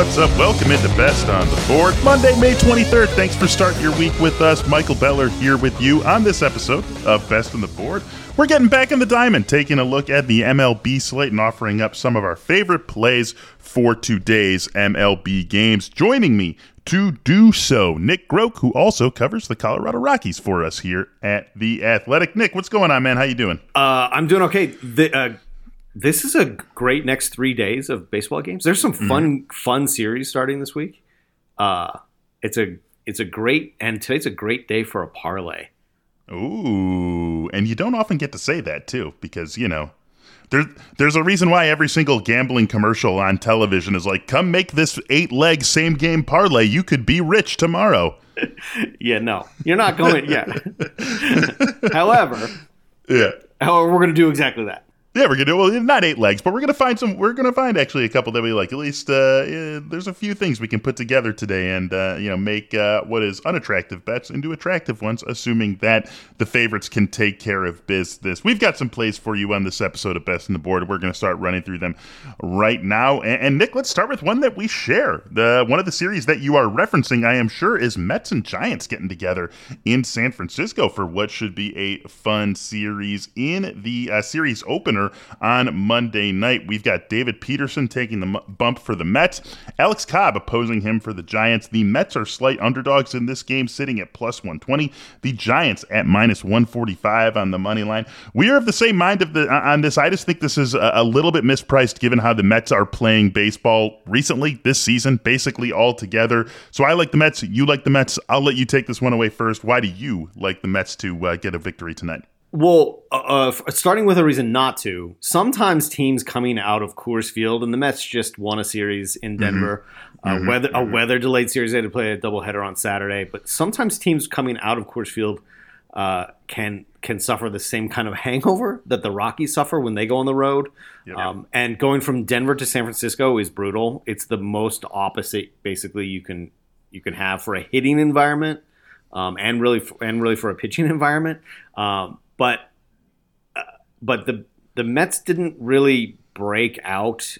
What's up? Welcome into Best on the Board. Monday, May 23rd. Thanks for starting your week with us. Michael Beller here with you on this episode of Best on the Board. We're getting back in the diamond, taking a look at the MLB slate and offering up some of our favorite plays for today's MLB games. Joining me to do so, Nick Groke, who also covers the Colorado Rockies for us here at the Athletic. Nick, what's going on, man? How you doing? Uh, I'm doing okay. The, uh, this is a great next three days of baseball games. There's some fun, mm-hmm. fun series starting this week. Uh, it's a it's a great and today's a great day for a parlay. Ooh, and you don't often get to say that too, because you know there's there's a reason why every single gambling commercial on television is like, "Come make this eight leg same game parlay. You could be rich tomorrow." yeah, no, you're not going. yeah. however, yeah. However, we're going to do exactly that. Yeah, we're gonna do well, not eight legs, but we're gonna find some. We're gonna find actually a couple that we like. At least uh, yeah, there's a few things we can put together today, and uh, you know, make uh, what is unattractive bets into attractive ones, assuming that the favorites can take care of business. We've got some plays for you on this episode of Best in the Board. We're gonna start running through them right now. And, and Nick, let's start with one that we share. The one of the series that you are referencing, I am sure, is Mets and Giants getting together in San Francisco for what should be a fun series in the uh, series opener on Monday night. We've got David Peterson taking the bump for the Mets, Alex Cobb opposing him for the Giants. The Mets are slight underdogs in this game, sitting at plus 120. The Giants at minus 145 on the money line. We are of the same mind of the on this. I just think this is a, a little bit mispriced given how the Mets are playing baseball recently this season, basically all together. So I like the Mets. You like the Mets. I'll let you take this one away first. Why do you like the Mets to uh, get a victory tonight? Well, uh, uh starting with a reason not to. Sometimes teams coming out of Coors Field, and the Mets just won a series in mm-hmm. Denver. Uh, mm-hmm. Uh, weather a mm-hmm. weather delayed series. They had to play a doubleheader on Saturday. But sometimes teams coming out of Coors Field uh, can can suffer the same kind of hangover that the Rockies suffer when they go on the road. Yep. Um, and going from Denver to San Francisco is brutal. It's the most opposite, basically, you can you can have for a hitting environment, um, and really and really for a pitching environment. Um, but uh, but the the Mets didn't really break out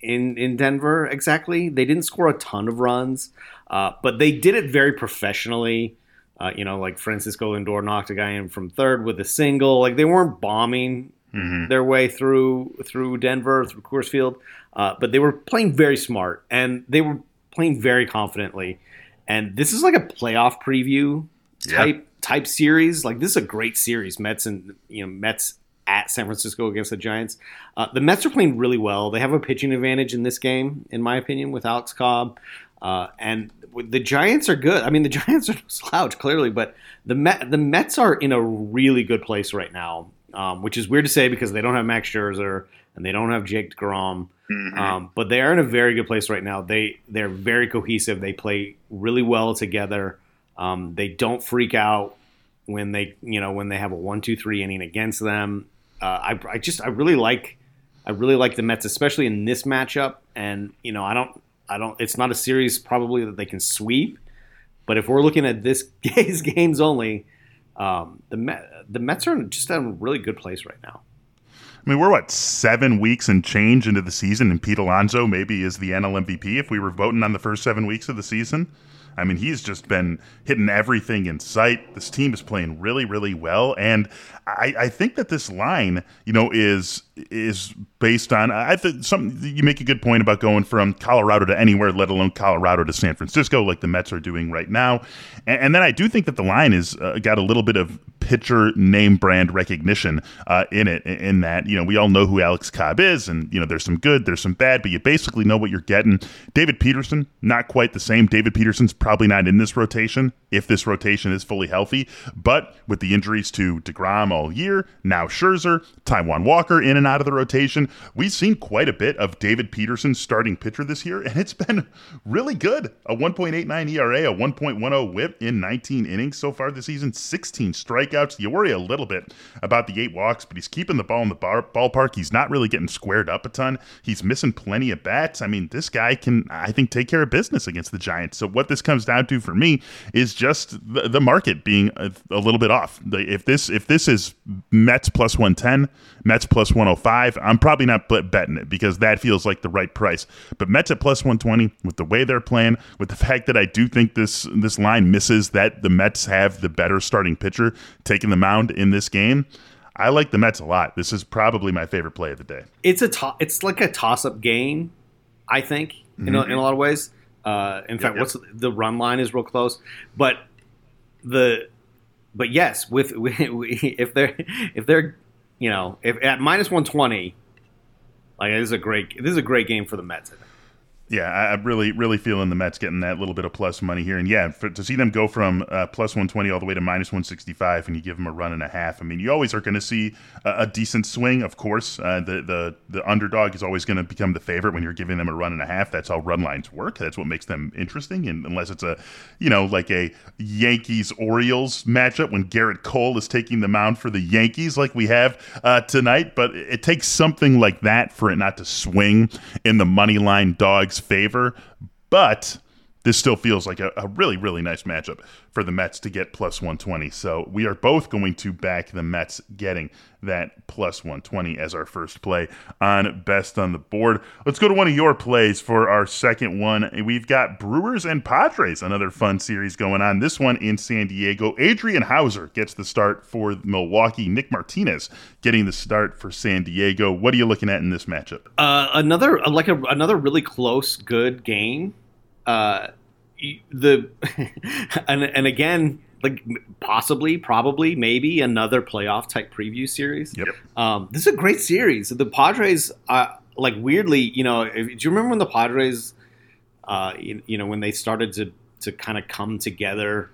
in in Denver exactly. They didn't score a ton of runs, uh, but they did it very professionally. Uh, you know, like Francisco Lindor knocked a guy in from third with a single. Like they weren't bombing mm-hmm. their way through through Denver through Coors Field, uh, but they were playing very smart and they were playing very confidently. And this is like a playoff preview type type series. Like this is a great series. Mets and you know Mets at San Francisco against the Giants. Uh, the Mets are playing really well. They have a pitching advantage in this game, in my opinion, with Alex Cobb. Uh, and the Giants are good. I mean, the Giants are slouch, clearly, but the Met, the Mets are in a really good place right now, um, which is weird to say because they don't have Max Scherzer and they don't have Jake DeGrom. Mm-hmm. Um, but they are in a very good place right now. They they're very cohesive. They play really well together. Um, they don't freak out when they, you know, when they have a one, two, three inning against them. Uh, I, I just, I really like, I really like the Mets, especially in this matchup. And you know, I don't, I don't. It's not a series probably that they can sweep, but if we're looking at this day's games only, um, the Met, the Mets are just in a really good place right now. I mean, we're what seven weeks and change into the season, and Pete Alonso maybe is the NL MVP if we were voting on the first seven weeks of the season. I mean, he's just been hitting everything in sight. This team is playing really, really well, and I, I think that this line, you know, is is based on. I think some you make a good point about going from Colorado to anywhere, let alone Colorado to San Francisco, like the Mets are doing right now. And, and then I do think that the line is uh, got a little bit of pitcher name brand recognition uh, in it. In that, you know, we all know who Alex Cobb is, and you know, there's some good, there's some bad, but you basically know what you're getting. David Peterson, not quite the same. David Peterson's probably not in this rotation if this rotation is fully healthy, but with the injuries to Degrom all year, now Scherzer, Taijuan Walker in and out of the rotation. We've seen quite a bit of David Peterson's starting pitcher this year, and it's been really good. A 1.89 ERA, a 1.10 whip in 19 innings so far this season, 16 strikeouts. You worry a little bit about the eight walks, but he's keeping the ball in the bar- ballpark. He's not really getting squared up a ton. He's missing plenty of bats. I mean, this guy can, I think, take care of business against the Giants. So what this comes down to for me is just the, the market being a, a, little bit off. If this if this is Mets plus one ten, Mets plus one hundred five, I'm probably not betting it because that feels like the right price. But Mets at plus one twenty, with the way they're playing, with the fact that I do think this this line misses that the Mets have the better starting pitcher taking the mound in this game. I like the Mets a lot. This is probably my favorite play of the day. It's a to- it's like a toss up game, I think, mm-hmm. in, a, in a lot of ways. Uh, in yep, fact, yep. what's the run line is real close, but the but yes, with if they're if they're you know if at minus one twenty, like this is a great this is a great game for the Mets. I think. Yeah, I, am really, really feeling the Mets getting that little bit of plus money here, and yeah, for, to see them go from uh, plus 120 all the way to minus 165, and you give them a run and a half. I mean, you always are going to see a, a, decent swing. Of course, uh, the the the underdog is always going to become the favorite when you're giving them a run and a half. That's how run lines work. That's what makes them interesting. And unless it's a, you know, like a Yankees Orioles matchup when Gerrit Cole is taking the mound for the Yankees, like we have uh, tonight, but it takes something like that for it not to swing in the money line dogs favor, but this still feels like a, a, really, really nice matchup for the Mets to get plus 120. So we are both going to back the Mets getting that plus 120 as our first play on best on the board. Let's go to one of your plays for our second one. We've got Brewers and Padres, another fun series going on. This one in San Diego. Adrian Houser gets the start for Milwaukee. Nick Martinez getting the start for San Diego. What are you looking at in this matchup? Uh, another like a, another really close, good game uh, the and and again like possibly probably maybe another playoff type preview series. Yep. Um, this is a great series. The padres uh, like weirdly you know if, do you remember when the padres uh, you, you, know when they started to to kind of come together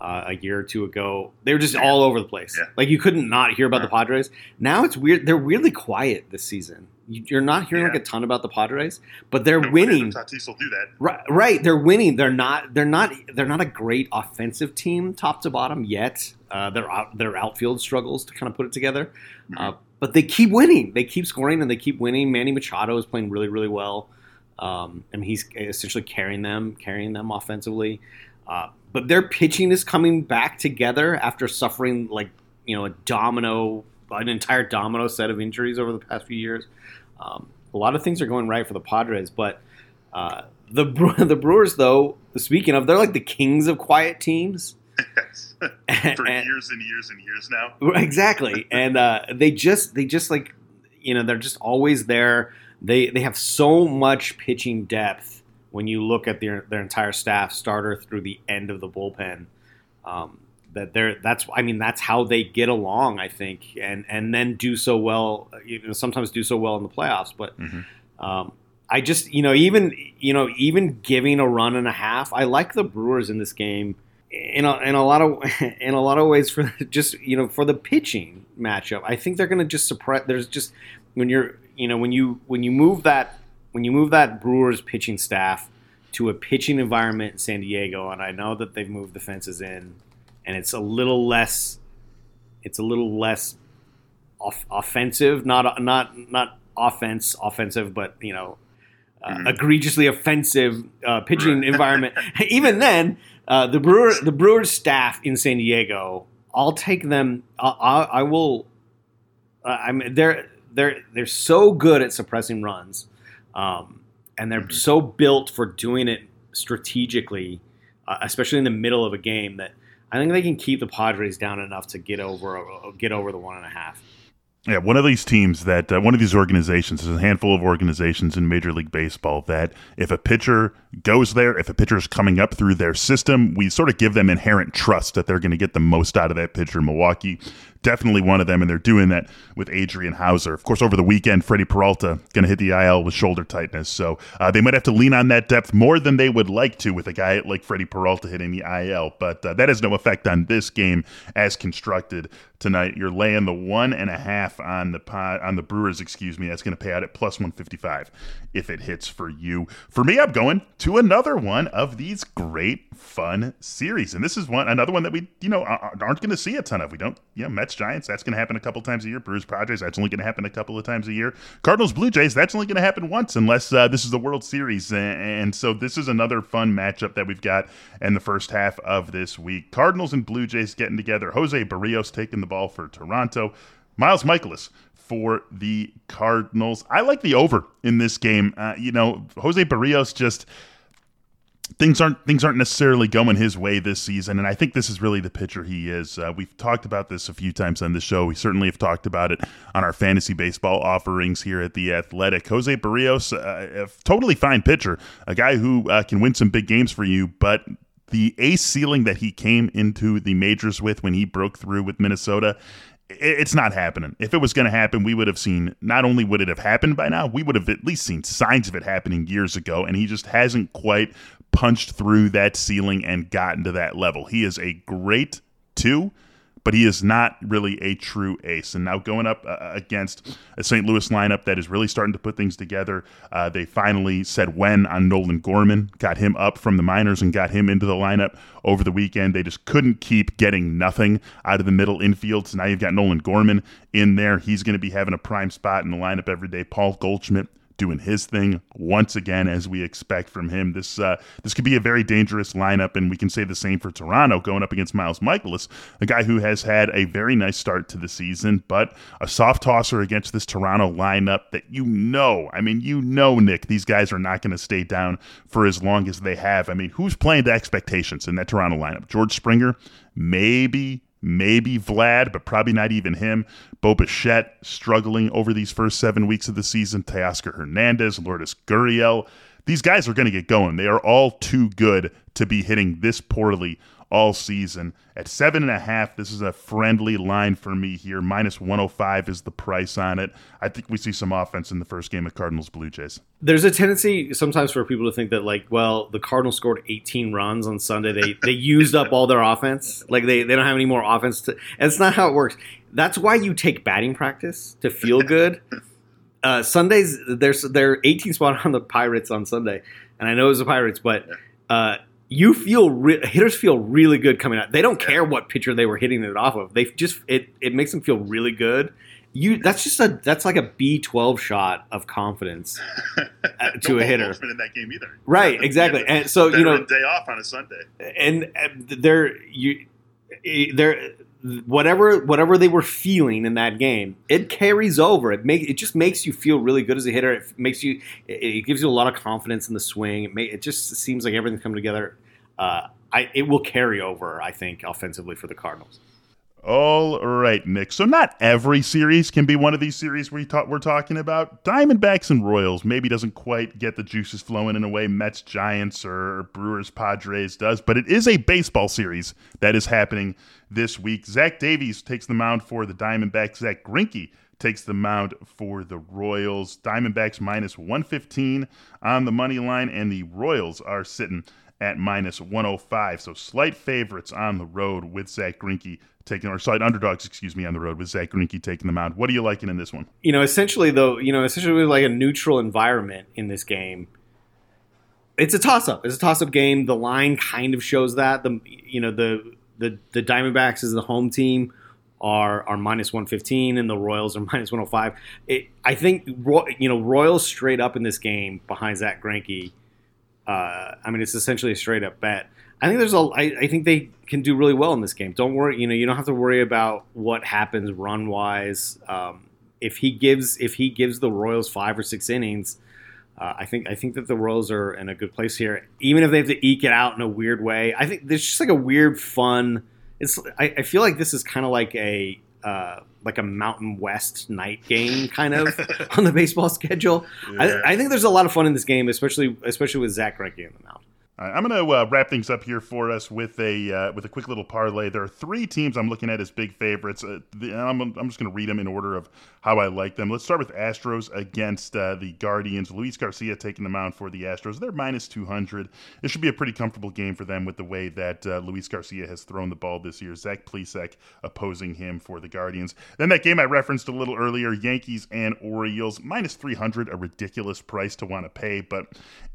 uh, a year or two ago they were just yeah. all over the place yeah. like you couldn't not hear about the padres now it's weird they're weirdly quiet this season you're not hearing like a ton about the Padres, but they're no, winning. Tatis will do that. Right, right, they're winning. They're not. They're not. They're not a great offensive team, top to bottom yet. Uh, their out, their outfield struggles to kind of put it together, mm-hmm. uh, but they keep winning. They keep scoring and they keep winning. Manny Machado is playing really, really well. Um, and he's essentially carrying them, carrying them offensively. Uh, but their pitching is coming back together after suffering like you know a domino, an entire domino set of injuries over the past few years. Um, a lot of things are going right for the Padres, but uh, the the Brewers, though, speaking of, they're like the kings of quiet teams. Yes. for and, years and years and years now. Exactly, and uh, they just they just like you know they're just always there. They they have so much pitching depth when you look at their their entire staff, starter through the end of the bullpen. Um, that they're that's I mean that's how they get along I think and and then do so well you know sometimes do so well in the playoffs but mm-hmm. um, I just you know even you know even giving a run and a half I like the Brewers in this game in a, in a lot of in a lot of ways for just you know for the pitching matchup I think they're going to just suppress there's just when you're you know when you when you move that when you move that Brewers pitching staff to a pitching environment in San Diego and I know that they've moved the fences in and it's a little less it's a little less off- offensive, not not not offense offensive, but you know, uh, mm-hmm. egregiously offensive uh, pitching environment. Even then, uh, the Brewer the Brewers staff in San Diego, I'll take them. I, I, I will. I'm they're they're they're so good at suppressing runs, um, and they're mm-hmm. so built for doing it strategically, uh, especially in the middle of a game that I think they can keep the Padres down enough to get over get over the one and a half. Yeah, one of these teams that uh, one of these organizations is a handful of organizations in Major League Baseball that if a pitcher goes there, if a pitcher is coming up through their system, we sort of give them inherent trust that they're going to get the most out of that pitcher. Milwaukee definitely one of them, and they're doing that with Adrian Houser. Of course, over the weekend, Freddy Peralta going to hit the IL with shoulder tightness, so uh, they might have to lean on that depth more than they would like to with a guy like Freddy Peralta hitting the IL. But uh, that has no effect on this game as constructed tonight. You're laying the one and a half on the pot, on the Brewers, excuse me. That's going to pay out at plus 155 if it hits for you. For me, I'm going to another one of these great fun series, and this is one another one that we you know aren't going to see a ton of. We don't, you know, Mets Giants, that's going to happen a couple times a year. Brewers Padres, that's only going to happen a couple of times a year. Cardinals Blue Jays, that's only going to happen once unless uh, this is the World Series. And so this is another fun matchup that we've got in the first half of this week. Cardinals and Blue Jays getting together. Jose Berrios taking the ball for Toronto. Miles Mikolas for the Cardinals. I like the over in this game. Uh, you know, Jose Berrios just things aren't things aren't necessarily going his way this season, and I think this is really the pitcher he is. Uh, we've talked about this a few times on the show. We certainly have talked about it on our fantasy baseball offerings here at the Athletic. Jose Berrios, uh, a totally fine pitcher, a guy who uh, can win some big games for you, but the ace ceiling that he came into the majors with when he broke through with Minnesota it's not happening. If it was going to happen, we would have seen not only would it have happened by now, we would have at least seen signs of it happening years ago. And he just hasn't quite punched through that ceiling and gotten to that level. He is a great two, but he is not really a true ace. And now going up uh, against a St. Louis lineup that is really starting to put things together, uh, they finally said when on Nolan Gorman, got him up from the minors and got him into the lineup over the weekend. They just couldn't keep getting nothing out of the middle infield. So now you've got Nolan Gorman in there. He's going to be having a prime spot in the lineup every day. Paul Goldschmidt doing his thing once again, as we expect from him. This uh, this could be a very dangerous lineup, and we can say the same for Toronto going up against Miles Mikolas, a guy who has had a very nice start to the season, but a soft tosser against this Toronto lineup that you know, I mean, you know, Nick, these guys are not going to stay down for as long as they have. I mean, who's playing to expectations in that Toronto lineup? George Springer, maybe maybe Vlad, but probably not even him. Bo Bichette struggling over these first seven weeks of the season. Teoscar Hernandez, Lourdes Gurriel. These guys are going to get going. They are all too good to be hitting this poorly all season. At seven and a half, this is a friendly line for me here. Minus 105 is the price on it. I think we see some offense in the first game of Cardinals Blue Jays. There's a tendency sometimes for people to think that, like, well, the Cardinals scored 18 runs on Sunday. They they used up all their offense. Like, they, they don't have any more offense. To, and it's not how it works. That's why you take batting practice to feel good. Uh, Sundays, there's they're 18 spot on the Pirates on Sunday, and I know it was the Pirates, but uh, you feel re- hitters feel really good coming out. They don't care what pitcher they were hitting it off of. They just it it makes them feel really good. You that's just a that's like a B twelve shot of confidence uh, to a hitter in that game either. Right, exactly. And so you know, day off on a Sunday, and they're you eh, they're whatever whatever they were feeling in that game, it carries over. It make it just makes you feel really good as a hitter. It makes you it, it gives you a lot of confidence in the swing. It may, it just seems like everything's coming together. Uh, I it will carry over. I think offensively for the Cardinals. All right, Nick. So not every series can be one of these series we ta- we're talking about. Diamondbacks and Royals maybe doesn't quite get the juices flowing in a way Mets Giants or Brewers Padres does, but it is a baseball series that is happening this week. Zach Davies takes the mound for the Diamondbacks. Zack Greinke takes the mound for the Royals. Diamondbacks minus 115 on the money line, and the Royals are sitting at minus 105. So slight favorites on the road with Zack Greinke taking, or slight underdogs, excuse me, on the road with Zack Greinke taking them out. What are you liking in this one? You know, essentially though, you know, essentially like a neutral environment in this game. It's a toss up. It's a toss up game. The line kind of shows that. The you know the the the Diamondbacks as the home team are are minus 115 and the Royals are minus 105. It, I think you know Royals straight up in this game behind Zack Greinke. Uh, I mean, it's essentially a straight up bet. I think there's a. I, I think they can do really well in this game. Don't worry. You know, you don't have to worry about what happens run wise. Um, if he gives if he gives the Royals five or six innings, uh, I think I think that the Royals are in a good place here. Even if they have to eke it out in a weird way, I think there's just like a weird fun. It's I, I feel like this is kind of like a uh, like a Mountain West night game kind of on the baseball schedule. Yeah. I, I, think there's a lot of fun in this game, especially especially with Zack Greinke in the mound. I'm going to uh, wrap things up here for us with a uh, with a quick little parlay. There are three teams I'm looking at as big favorites. Uh, the, I'm, I'm just going to read them in order of how I like them. Let's start with Astros against uh, the Guardians. Luis Garcia taking the mound for the Astros. They're minus 200. It should be a pretty comfortable game for them with the way that uh, Luis Garcia has thrown the ball this year. Zach Plesac opposing him for the Guardians. Then that game I referenced a little earlier, Yankees and Orioles, minus 300, a ridiculous price to want to pay, but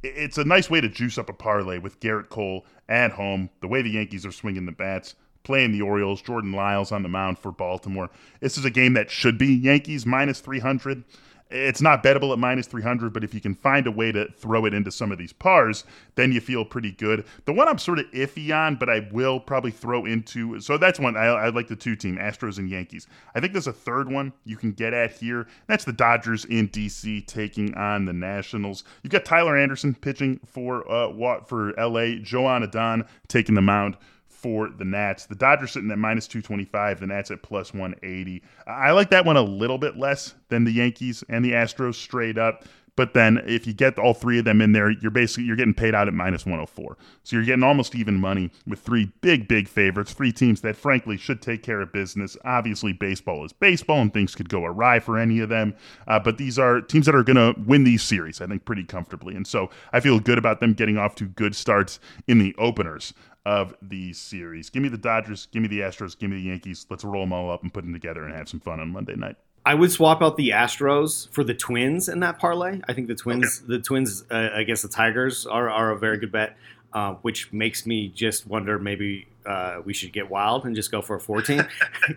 it's a nice way to juice up a parlay with Gerrit Cole at home. The way the Yankees are swinging the bats, playing the Orioles. Jordan Lyles on the mound for Baltimore. This is a game that should be Yankees minus 300. It's not bettable at minus 300, but if you can find a way to throw it into some of these pars, then you feel pretty good. The one I'm sort of iffy on, but I will probably throw into. So that's one. I, I like the two team, Astros and Yankees. I think there's a third one you can get at here. That's the Dodgers in DC taking on the Nationals. You've got Tyler Anderson pitching for uh, what for LA, Joan Adon taking the mound for the Nats. The Dodgers sitting at minus 225, the Nats at plus 180. I like that one a little bit less than the Yankees and the Astros straight up. But then if you get all three of them in there, you're basically you're getting paid out at minus 104. So you're getting almost even money with three big big favorites, three teams that frankly should take care of business. Obviously, baseball is baseball, and things could go awry for any of them. Uh, but these are teams that are going to win these series, I think, pretty comfortably. And so I feel good about them getting off to good starts in the openers of the series. Give me the Dodgers, give me the Astros, give me the Yankees. Let's roll them all up and put them together and have some fun on Monday night. I would swap out the Astros for the Twins in that parlay. I think the Twins, okay. the Twins uh, against the Tigers, are, are a very good bet. Uh, which makes me just wonder maybe uh, we should get wild and just go for a 14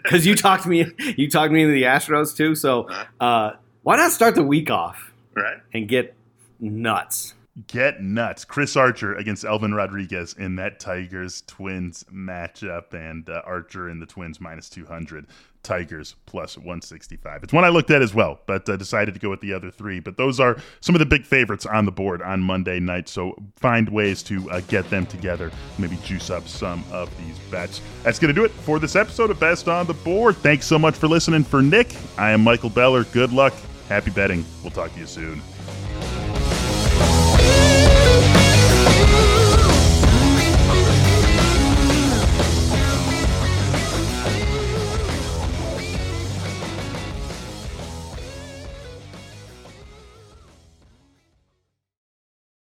because you talked me you talked me into the Astros too. So uh, why not start the week off right and get nuts? Get nuts. Chris Archer against Elvin Rodriguez in that Tigers Twins matchup, and uh, Archer in the Twins minus 200, Tigers plus 165. It's one I looked at as well, but uh, decided to go with the other three. But those are some of the big favorites on the board on Monday night, so find ways to uh, get them together, maybe juice up some of these bets. That's going to do it for this episode of Best on the Board. Thanks so much for listening. For Nick, I am Michael Beller. Good luck. Happy betting. We'll talk to you soon.